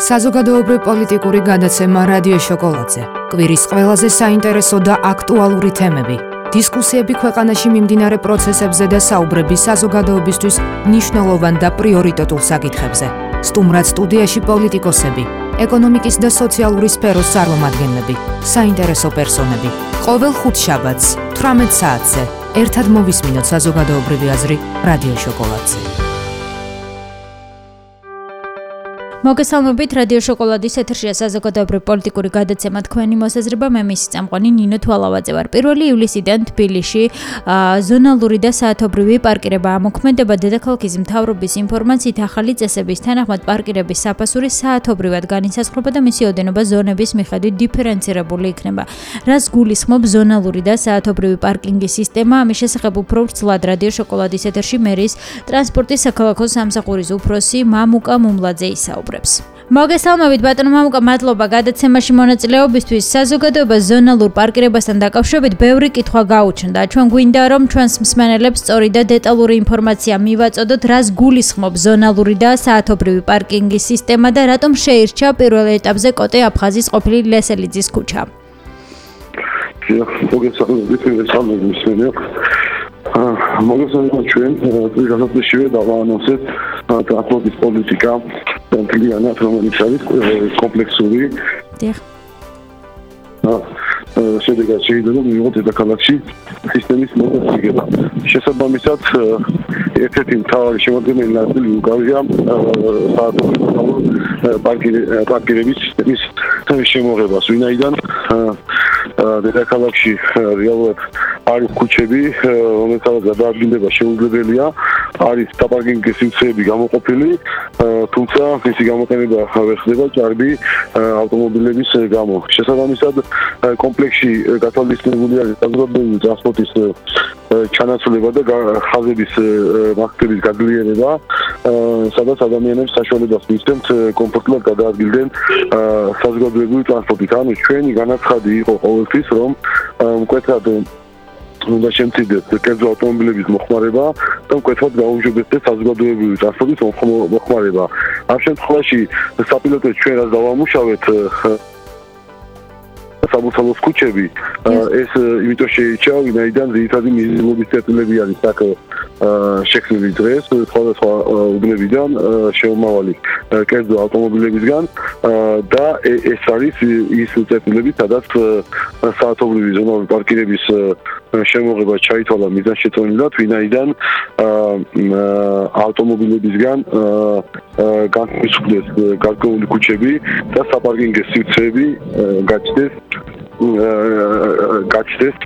საზოგადოებრივი პოლიტიკური გადაცემა რადიო შოკოლადზე. კვირის ყველაზე საინტერესო და აქტუალური თემები. დისკუსიები ქვეყანაში მიმდინარე პროცესებზე და საუბრები საზოგადოებისთვის მნიშვნელოვან და პრიორიტეტულ საკითხებზე. სტუმრად სტუდიაში პოლიტიკოსები, ეკონომიკის და სოციალური სფეროს წარმომადგენლები, საინტერესო პერსონები. ყოველ ხუთშაბათს 18 საათზე ერთად მოვისმინოთ საზოგადოებრივი აზრი რადიო შოკოლადზე. მოგესალმებით რადიო შოკოლადის ეთერშია საზოგადოებრივი პოლიტიკური გადაცემა თქვენი მოსაზრება. მე მისი წამყვანი ნინო თვალავაძე ვარ. 1 ივლისიდან თბილისში ზონალური და საათობრივი პარკირება ამოქმედება. დედაქალაქის მთავრობის ინფორმაციით ახალი წესების თანახმად პარკირების საფასური საათობრივად განისაზღვრება და მისი ოდენობა ზონების მიხედვით დიფერენცირებული იქნება. რაც გულისხმობს ზონალური და საათობრივი პარკინგის სისტემა ამის შესახებ უფრო ვრცლად რადიო შოკოლადის ეთერში მერის ტრანსპორტის საქალაქო სამსახურის უფროსი მამუკა მუმლაძე ისაუბრა საუბრებს. მოგესალმებით ბატონო მამუკა, მადლობა გადაცემაში მონაწილეობისთვის. საზოგადოება ზონალურ პარკირებასთან დაკავშირებით ბევრი კითხვა გაუჩნდა. ჩვენ გვინდა რომ ჩვენს მსმენელებს სწორი და დეტალური ინფორმაცია მივაწოდოთ, რას გულისხმობს ზონალური და საათობრივი პარკინგის სისტემა და რატომ შეირჩა პირველ ეტაპზე კოტე აფხაზის ყოფილი ლესელიძის ქუჩა. მოგესალმებით, მოგესალმებით. მოგესალმებით ჩვენ განაცხადებშივე დავაანონსეთ ტრანსპორტის პოლიტიკა მთლიანად რომელიც არის კომპლექსური. დიახ. შედეგად შეიძლება მივიღოთ ეს ქალაქში სისტემის მოდელირება. შესაბამისად ერთ-ერთი მთავარი შემოქმედელი ნაწილი უკავია პარკირების სისტემის შემოღებას. ვინაიდან დედაქალაქში რეალურად არის ქუჩები, რომელთაც გადაადგილება შეუძლებელია, არის საპარკინგო სივრცეები გამოყოფილი, თუმცა მისი გამოყენება ვერ ხდება ჭარბი ავტომობილების გამო. შესაბამისად კომპლექსში გათვალისწინებული არის საზოგადოებრივი ტრანსპორტის ჩანაცვლება და ხაზების მასკების გაძლიერება, სადაც ადამიანებს საშუალებას მისცემთ კომფორტულად გადაადგილდნენ საზოგადოებრივი ტრანსპორტით. ანუ ჩვენი განაცხადი იყო ყოველთვის, რომ მკვეთრად უნდა შემცირდეს კერძო ავტომობილების მოხმარება და მკვეთრად გაუმჯობესდეს საზოგადოებრივი ტრანსპორტის მოხმარება. ამ შემთხვევაში საპილოტო ჩვენ რაც დავამუშავეთ საბუთალოს ქუჩები ეს იმიტომ შეიჭა ვინაიდან ძირითადად მიზნობის წერტილები არის აქ შექმნილი დღეს სხვადასხვა უბნებიდან შემომავალი კერძო ავტომობილებისგან და ეს არის ის წერტილები სადაც საათობრივი ზონალური პარკირების შემოღება ჩაითვალა მიზანშეწონილად ვინაიდან ავტომობილებისგან განსხვავდეს გარკვეული ქუჩები და საპარკინგო სივრცეები გაჩნდეს გაჩნდეს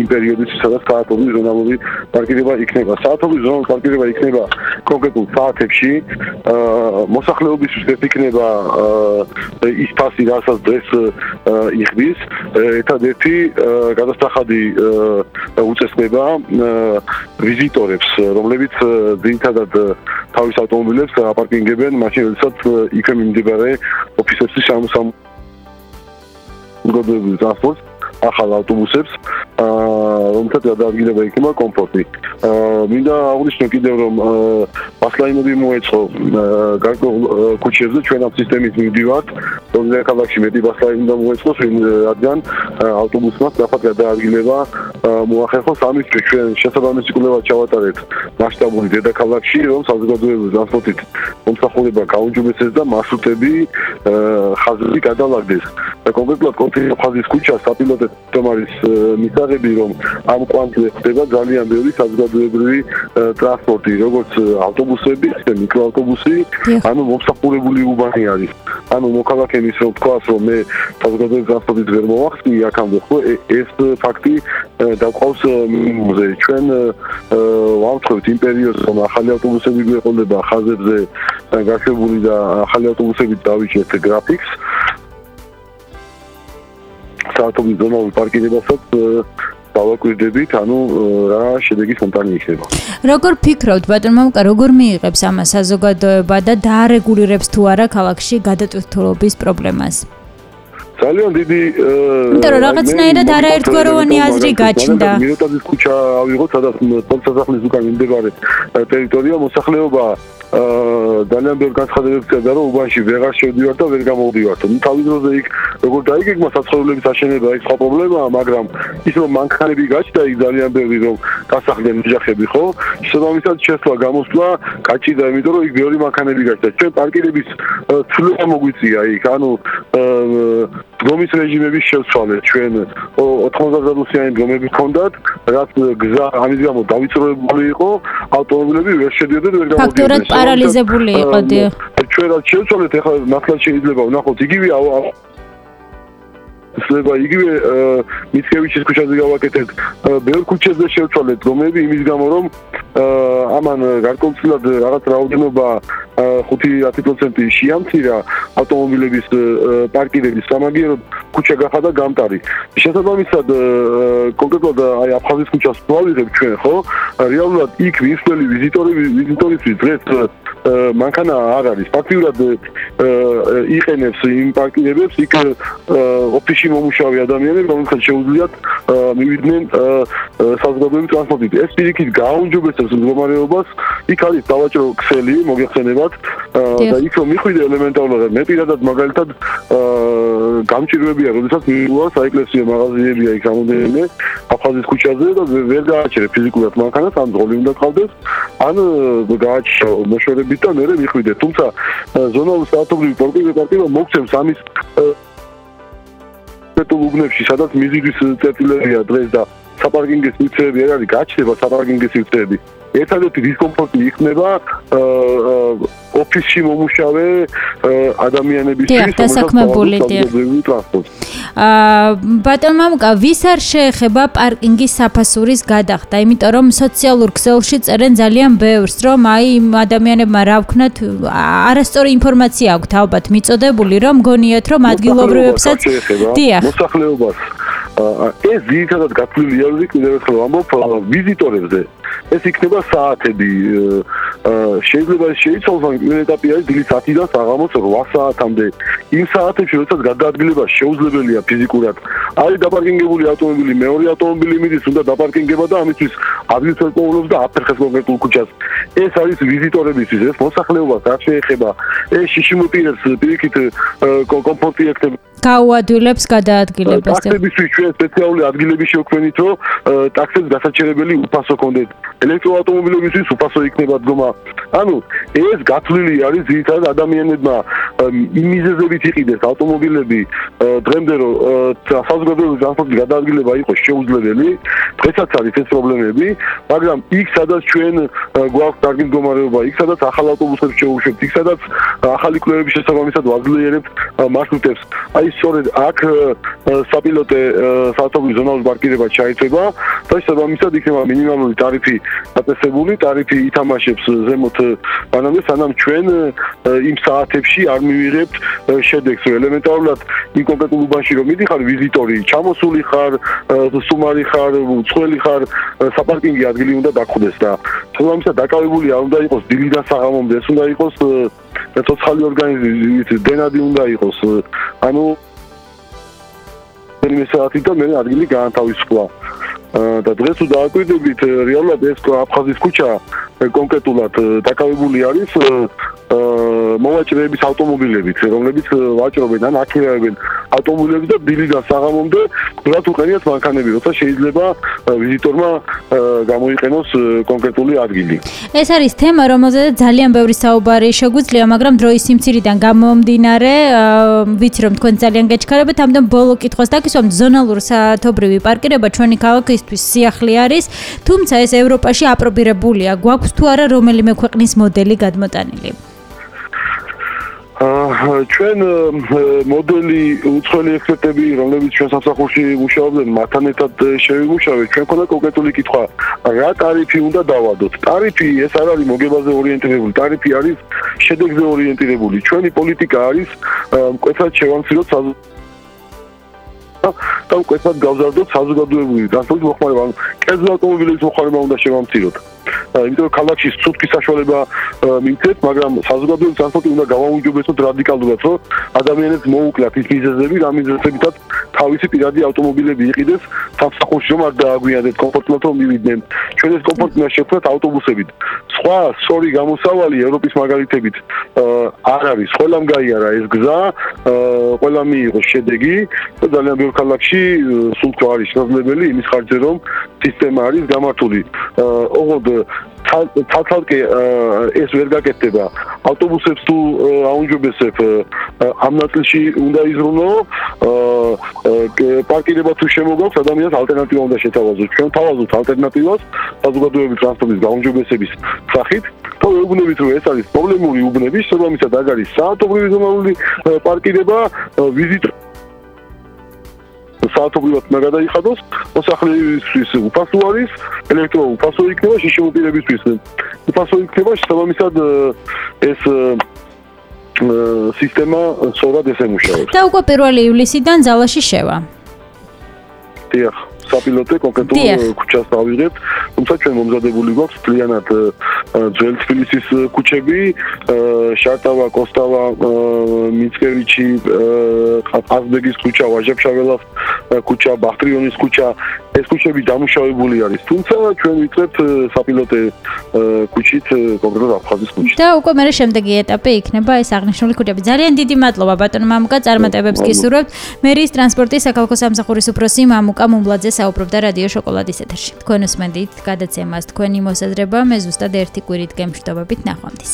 იმ პერიოდში, სადაც საათობრივი ზონალური პარკირება იქნება. საათობრივი ზონალური პარკირება იქნება კონკრეტულ საათებში. მოსახლეობისთვის ეს იქნება ის ფასი, რასაც დღეს იხდის. ერთადერთი გადასახადი უწესდება ვიზიტორებს, რომლებიც ძირითადად თავის ავტომობილებს აპარკინგებენ მაშინ, როდესაც იქ მიმდებარე ოფისებში სამსამ გოდები ტრანსპორტს ახალ ავტობუსებს რომელთაც გადაადგილება იქნება კომფორტი. მინდა აღვნიშნო კიდევ რომ ბასლაინები მოეწყო გარკვეულ ქუჩებზე ჩვენ ამ სისტემით მივდივართ, რომელზეც ქალაქში მეტი ბასლაინი უნდა მოეწყოს, რადგან ავტობუსმა სწრაფად გადაადგილება მოახერხოს ამის ჩვენ შესაბამისი კვლევა ჩავატარეთ მასშტაბური დედაქალაქში, რომ საზოგადოებრივი ტრანსპორტით მომსახურება გაუმჯობესდეს და მარშრუტები ხაზები გადალაგდეს. და კონკრეტულად კონფერენციის ქუჩა საპილოტო თომარის მისაღები რომ ამ კვანტზე ხდება ძალიან ბევრი საზოგადოებრივი ტრანსპორტი, როგორც ავტობუსები, ისე მიკროავტობუსი, ანუ მომსახურებული უბანი არის. ანუ მოქალაქეების რო თქვას, რომ მე საზოგადოებრივი ტრანსპორტით ვერ მოვახსნი აქამდე, ხო, ეს ფაქტი დაყავს მინიმუმზე. ჩვენ ვამთხოვთ იმ პერიოდს, რომ ახალი ავტობუსები გვეყოლება ხაზებზე გაშვებული და ახალი ავტობუსები დავიჭერთ გრაფიკს. საათობრივ ზონალურ პარკირებასაც დავაკვირდებით, ანუ რა შედეგი სპონტანი იქნება. როგორ ფიქრობთ, ბატონ მამუკა, როგორ მიიღებს ამას საზოგადოება და დაარეგულირებს თუ არა ქალაქში გადატვირთულობის პრობლემას? ძალიან დიდი იმიტომ რომ რაღაცნაირად არაერთგვაროვანი აზრი გაჩნდა. მიროტაძის ქუჩა ავიღოთ, სადაც პოლიციის უკან მიმდებარე ტერიტორია მოსახლეობა ძალიან ბევრ განცხადებებს წერდა რომ უბანში ვეღარ შევდივარ და ვერ გამოვდივარ. ნუ თავის დროზე იქ როგორ დაიგეგმა საცხოვრებლების აშენება ის ხო პრობლემაა, მაგრამ ის რომ მანქანები გაჩნდა იქ ძალიან ბევრი რომ გასახდნენ ოჯახები ხო? შესაბამისად შესვლა გამოსვლა გაჭირდა, იმიტომ რომ იქ ბევრი მანქანები გაჩნდა. ჩვენ პარკირების ცვლილება მოგვიწია იქ, ანუ გომის რეჟიმების შეცვალე ჩვენ 90 გრადუსიანი გომები ქონდათ, რაც გზა ამის გამო დავიწროებული იყო, ავტომობილები ვერ შედიოდნენ ვერ გამოდიოდნენ. ფაქტორად პარალიზებული იყო დი. ჩვენ რაც შევცვალეთ ახლა ნახლა შეიძლება ვნახოთ იგივე შეიძლება იგივე მიცკევიჩის ქუჩაზე გავაკეთეთ ბევრ ქუჩაზე შევცვალეთ რომები იმის გამო რომ ამან გარკვეულწილად რაღაც რაოდენობა 5-10% შეამცირა ავტომობილების პარკირების სამაგიეროდ ქუჩა გახადა გამტარი. შესაბამისად კონკრეტულად აი აფხაზის ქუჩას ვავიღებ ჩვენ ხო? რეალურად იქ ვისველი ვიზიტორი ვიზიტორისთვის დღეს მანქანა არ არის. ფაქტიურად იყენებს იმ პარკირებებს იქ ოფისში მომუშავე ადამიანები, რომელსაც შეუძლიათ მივიდნენ საზოგადოებრივი ტრანსპორტით. ეს პირიქით გააუმჯობესებს მდგომარეობას. იქ არის დავაჭრო ქსელი, მოგეხსენებათ და იქ რომ მიხვიდე ელემენტარულად მე პირადად მაგალითად გამჭირვებია, როდესაც მივა საეკლესიო მაღაზიებია იქ ამოდენე აფხაზის ქუჩაზე და ვერ გააჩერე ფიზიკურად მანქანას, ან ძღოლი უნდა ყავდეს, ან გააჩერე მოშორებით და მე მიხვიდე. თუმცა ზონალურ საავტომობილო პორტი პარტია მოგცემს ამის პეტულ უბნებში, სადაც მიზიდვის წერტილებია დღეს და საპარკინგის მიწები არ არის, გაჩნდება საპარკინგის მიწები. ერთადერთი დისკომფორტი იქნება ოფისში მომუშავე ადამიანებისთვის, რომელსაც აა ბატონმა ვის არ შეეხება პარკინგის საფასურის გადახდა, იმიტომ რომ სოციალურ ქსელში წერენ ძალიან ბევრს, რომ აი ადამიანებმა რა ვქნათ, არასწორი ინფორმაცია აქვთ. ალბათ მიწოდებული, რომ გონიათ რომ ადგილობრივებსაც დიახ. მოსახლეობას ეს ძირითადად გათვლილია ვიზი კიდევ ერთხელ ამბობ ვიზიტორებზე ეს იქნება საათები. შეიძლება შეიცვალოს ამ ეტაპი არის დილის 10-დან საღამოს 8 საათამდე. იმ საათებში როდესაც გადაადგილება შეუძლებელია ფიზიკურად არის დაპარკინგებული ავტომობილი მეორე ავტომობილი მიდის უნდა დაპარკინგება და ამისთვის ადგილს ელპოულობს და აფერხეს კონკრეტულ ქუჩას. ეს არის ვიზიტორებისთვის ეს მოსახლეობას არ შეეხება. ეს შიშიმოპირებს პირიქით კომფორტი ექნება გაუადვილებს გადაადგილებას. ტაქსებისთვის ჩვენ სპეციალური ადგილები შევქმნით, რომ ტაქსებს გასაჩერებელი უფასო კონდეთ. ელექტროავტომობილებისთვის უფასო იქნება დგომა. ანუ ეს გათვლილი არის ძირითადად ადამიანებმა იმიზეზებით იყიდეს ავტომობილები დღემდე რომ საზოგადოებრივი ტრანსპორტის გადაადგილება იყოს შეუძლებელი. დღესაც არის ეს პრობლემები, მაგრამ იქ სადაც ჩვენ გვაქვს კარგი მდგომარეობა, იქ სადაც ახალ ავტობუსებს შევუშვებთ, იქ სადაც ახალი კვლევების შესაბამისად ვაძლიერებთ მარშრუტებს. აი სწორედ აქ საპილოტე საავტობუსო ზონალურ პარკირება ჩაიწება და შესაბამისად იქნება მინიმალური ტარიფი დაწესებული, ტარიფი ითამაშებს ზემოთ ბანანზე, სანამ ჩვენ იმ საათებში არ მივიღებთ შედეგს, ელემენტარულად იმ კონკრეტულ უბანში რომ მიდიხარ ვიზიტორი, ჩამოსული ხარ, სუმარი ხარ, წველი ხარ, საპარკინგი ადგილი უნდა დაგხვდეს და შესაბამისად დაკავებული არ უნდა იყოს დილიდან საღამომდე, ეს უნდა იყოს ცოცხალი ორგანიზმი, დენადი უნდა იყოს. ანუ მე საათი და მე ადგილი გაანთავისუფლა. და დღეს თუ დააკვირდებით რეალურად ეს აფხაზის ქუჩა კონკრეტულად დაკავებული არის მოვაჭრეების ავტომობილებით, რომლებიც ვაჭრობენ ან აქირავენ ავტომობილებს და დილიდან საღამომდე გულად უყენიათ მანქანები, როცა შეიძლება ვიზიტორმა გამოიყენოს კონკრეტული ადგილი. ეს არის თემა, რომელზეც ძალიან ბევრი საუბარი შეგვიძლია, მაგრამ დროის სიმცირიდან გამომდინარე, ვიცი რომ თქვენ ძალიან გეჩქარებთ, ამდენ ბოლო კითხვას დაგისვამ ზონალურ საათობრივი პარკირება ჩვენი ქალაქისთვის სიახლე არის, თუმცა ეს ევროპაში აპრობირებულია. გვაქვს თუ არა რომელიმე ქვეყნის მოდელი გადმოტანილი? ჩვენ მოდელი უცხოელი ექსპერტები, რომლებიც ჩვენ სასახურში მუშაობდნენ, მათთან ერთად შევიმუშავეთ. ჩვენ ქონა კონკრეტული კითხვა, რა ტარიფი უნდა დავადოთ? ტარიფი ეს არ არის მოგებაზე ორიენტირებული, ტარიფი არის შედეგზე ორიენტირებული. ჩვენი პოლიტიკა არის მკვეთრად შევამციროთ და მკვეთრად გავზარდოთ საზოგადოებრივი ტრანსპორტის მოხმარება, ანუ კერძო ავტომობილების მოხმარება უნდა შევამციროთ. იმიტომ რომ ქალაქში სუთქის საშუალება მიცეთ, მაგრამ საზოგადოებრივი ტრანსპორტი უნდა გავაუმჯობესოთ რადიკალურად, რომ ადამიანებს მოუკლათ ის მიზეზები, რა მიზეზებითაც თავისი პირადი ავტომობილები იყიდეს სამსახურში, რომ არ დააგვიანდეს კომფორტულად რომ მივიდნენ. ჩვენ ეს კომფორტი უნდა შევქმნათ ავტობუსებით. სხვა სორი გამოსავალი ევროპის მაგალითებით არ არის. ყველამ გაიარა ეს გზა, ყველამ მიიღო შედეგი და ძალიან ბევრ ქალაქში სულ თუ არის შესაძლებელი იმის ხარჯზე რომ სისტემა არის გამართული. ოღონდ თალთალკე ეს ვერ გაკეთდება. ავტობუსებს თუ აუნჯობესებ ამ ნაწილში უნდა იზრუნო პარკირება თუ შემოგაქვს ადამიანს ალტერნატივა უნდა შეთავაზოს. ჩვენ თავაზობთ ალტერნატივას საზოგადოებრივი ტრანსპორტის გაუნჯობესების სახით. თუ უბნებით რომ ეს არის პრობლემური უბნები, შესაბამისად აგ არის საავტომობილო ზონალური პარკირება, ვიზიტ საათობრივად უნდა გადაიხადოს მოსახლეისთვის უფასო არის ელექტრო უფასო იქნება შიშიმოპირებისთვის უფასო იქნება შესაბამისად ეს სისტემა სწორად ესე მუშაობს. და უკვე 1 ივლისიდან ძალაში შევა. დიახ საპილოტე კონკრეტულ ქუჩას დავიღებ, თუმცა ჩვენ მომზადებული გვაქვს ძალიანად ძველ თბილისის ქუჩები, შარტავა, კოსტავა, მიცკევიჩი, ყაზბეგის ქუჩა, ვაჟებშაველას ქუჩა, ბახტრიონის ქუჩა, ეს ქუჩები დამუშავებული არის. თუმცა ჩვენ ვიწევთ საპილოტე ქუჩით კონკრეტულად აფხაზის ქუჩით. და უკვე მე შემდეგი ეტაპი იქნება ეს აღნიშნული ქუჩები. ძალიან დიდი მადლობა ბატონ მამუკა, წარმატებებს გისურვებთ. მერის ტრანსპორტის საქალაქო სამსახურის უფროსი მამუკა მუმბლაძე საუბრობდა რადიო შოკოლადის ეთერში. თქვენ უსმენთ გადაცემას თქვენი მოსაზრება, მე ზუსტად ერთი კვირით გემშვიდობებით ნახვამდის.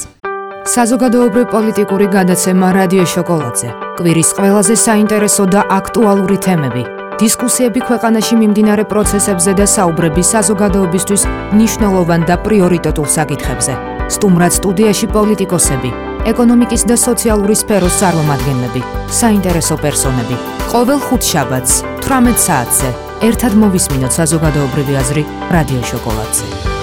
საზოგადოებრივი პოლიტიკური გადაცემა რადიო შოკოლადზე. კვირის ყველაზე საინტერესო და აქტუალური თემები. დისკუსიები ქვეყანაში მიმდინარე პროცესებზე და საუბრები საზოგადოებისთვის მნიშვნელოვან და პრიორიტეტულ საკითხებზე. სტუმრად სტუდიაში პოლიტიკოსები, ეკონომიკის და სოციალური სფეროს წარმომადგენლები, საინტერესო პერსონები. ყოველ ხუთშაბათს 18 საათზე ერთად მოვისმინოთ საზოგადოებრივი აზრი რადიო შოკოლადზე.